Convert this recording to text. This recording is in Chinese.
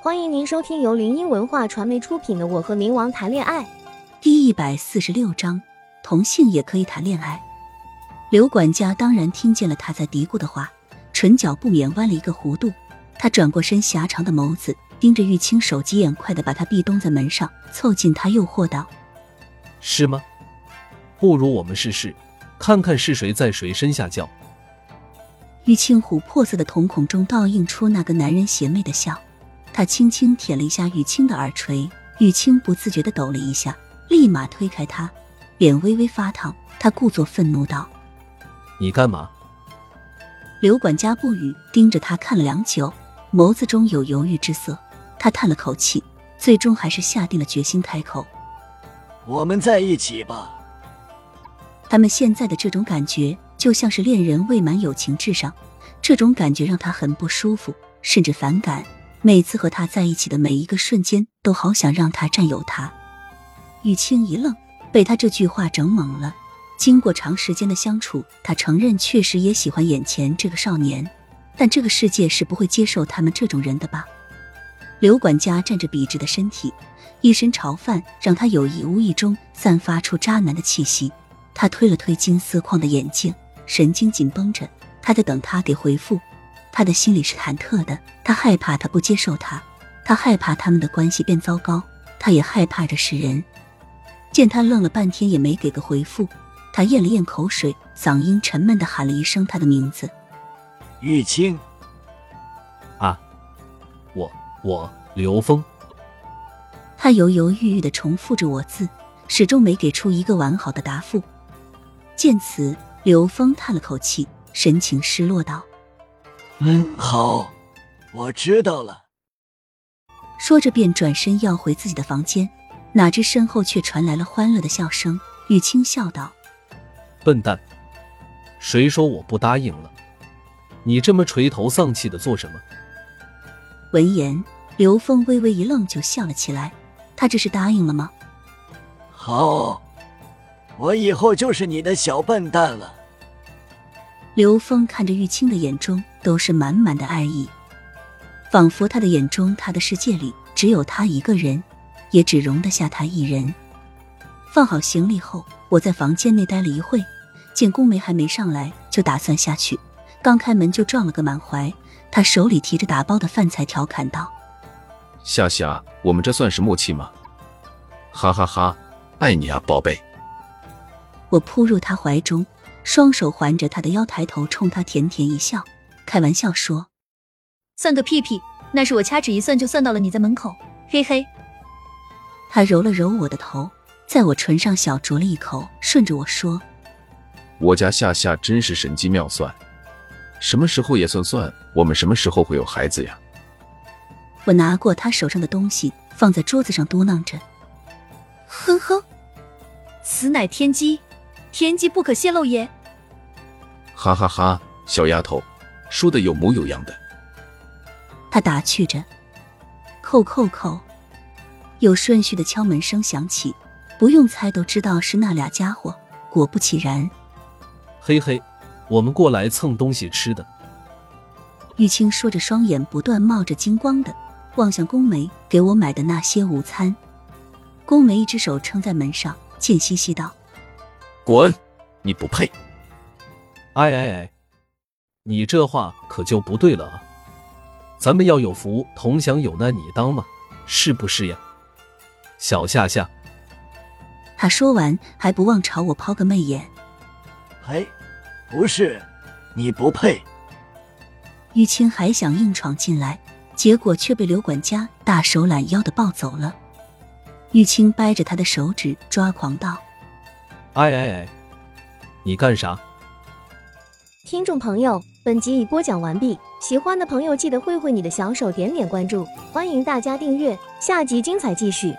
欢迎您收听由林音文化传媒出品的《我和冥王谈恋爱》第一百四十六章：同性也可以谈恋爱。刘管家当然听见了他在嘀咕的话，唇角不免弯了一个弧度。他转过身，狭长的眸子盯着玉清，手疾眼快的把他壁咚在门上，凑近他诱惑道：“是吗？不如我们试试，看看是谁在谁身下叫。”玉清琥珀色的瞳孔中倒映出那个男人邪魅的笑，他轻轻舔了一下玉清的耳垂，玉清不自觉的抖了一下，立马推开他，脸微微发烫。他故作愤怒道：“你干嘛？”刘管家不语，盯着他看了良久。眸子中有犹豫之色，他叹了口气，最终还是下定了决心开口：“我们在一起吧。”他们现在的这种感觉，就像是恋人未满友情至上，这种感觉让他很不舒服，甚至反感。每次和他在一起的每一个瞬间，都好想让他占有他。玉清一愣，被他这句话整懵了。经过长时间的相处，他承认确实也喜欢眼前这个少年。但这个世界是不会接受他们这种人的吧？刘管家站着笔直的身体，一身潮范，让他有意无意中散发出渣男的气息。他推了推金丝框的眼镜，神经紧绷着，他在等他给回复。他的心里是忐忑的，他害怕他不接受他，他害怕他们的关系变糟糕，他也害怕这世人。见他愣了半天也没给个回复，他咽了咽口水，嗓音沉闷的喊了一声他的名字。玉清，啊，我我刘峰。他犹犹豫豫的重复着我字，始终没给出一个完好的答复。见此，刘峰叹了口气，神情失落道：“嗯，好，我知道了。”说着便转身要回自己的房间，哪知身后却传来了欢乐的笑声。玉清笑道：“笨蛋，谁说我不答应了？”你这么垂头丧气的做什么？闻言，刘峰微微一愣，就笑了起来。他这是答应了吗？好，我以后就是你的小笨蛋了。刘峰看着玉清的眼中都是满满的爱意，仿佛他的眼中，他的世界里只有他一个人，也只容得下他一人。放好行李后，我在房间内待了一会，见宫梅还没上来，就打算下去。刚开门就撞了个满怀，他手里提着打包的饭菜，调侃道：“夏夏，我们这算是默契吗？”哈哈哈，爱你啊，宝贝！我扑入他怀中，双手环着他的腰，抬头冲他甜甜一笑，开玩笑说：“算个屁屁，那是我掐指一算就算到了你在门口，嘿嘿。”他揉了揉我的头，在我唇上小啄了一口，顺着我说：“我家夏夏真是神机妙算。”什么时候也算算，我们什么时候会有孩子呀？我拿过他手上的东西，放在桌子上，嘟囔着：“哼哼，此乃天机，天机不可泄露也。”哈哈哈，小丫头，说的有模有样的。他打趣着：“叩叩叩！”有顺序的敲门声响起，不用猜都知道是那俩家伙。果不其然，嘿嘿。我们过来蹭东西吃的。玉清说着，双眼不断冒着金光的望向宫梅给我买的那些午餐。宫梅一只手撑在门上，贱兮兮道：“滚，你不配！”哎哎哎，你这话可就不对了啊！咱们要有福同享有难，你当吗？是不是呀，小夏夏？他说完，还不忘朝我抛个媚眼。嘿。不是，你不配。玉清还想硬闯进来，结果却被刘管家大手揽腰的抱走了。玉清掰着他的手指抓狂道：“哎哎哎，你干啥？”听众朋友，本集已播讲完毕，喜欢的朋友记得挥挥你的小手，点点关注，欢迎大家订阅，下集精彩继续。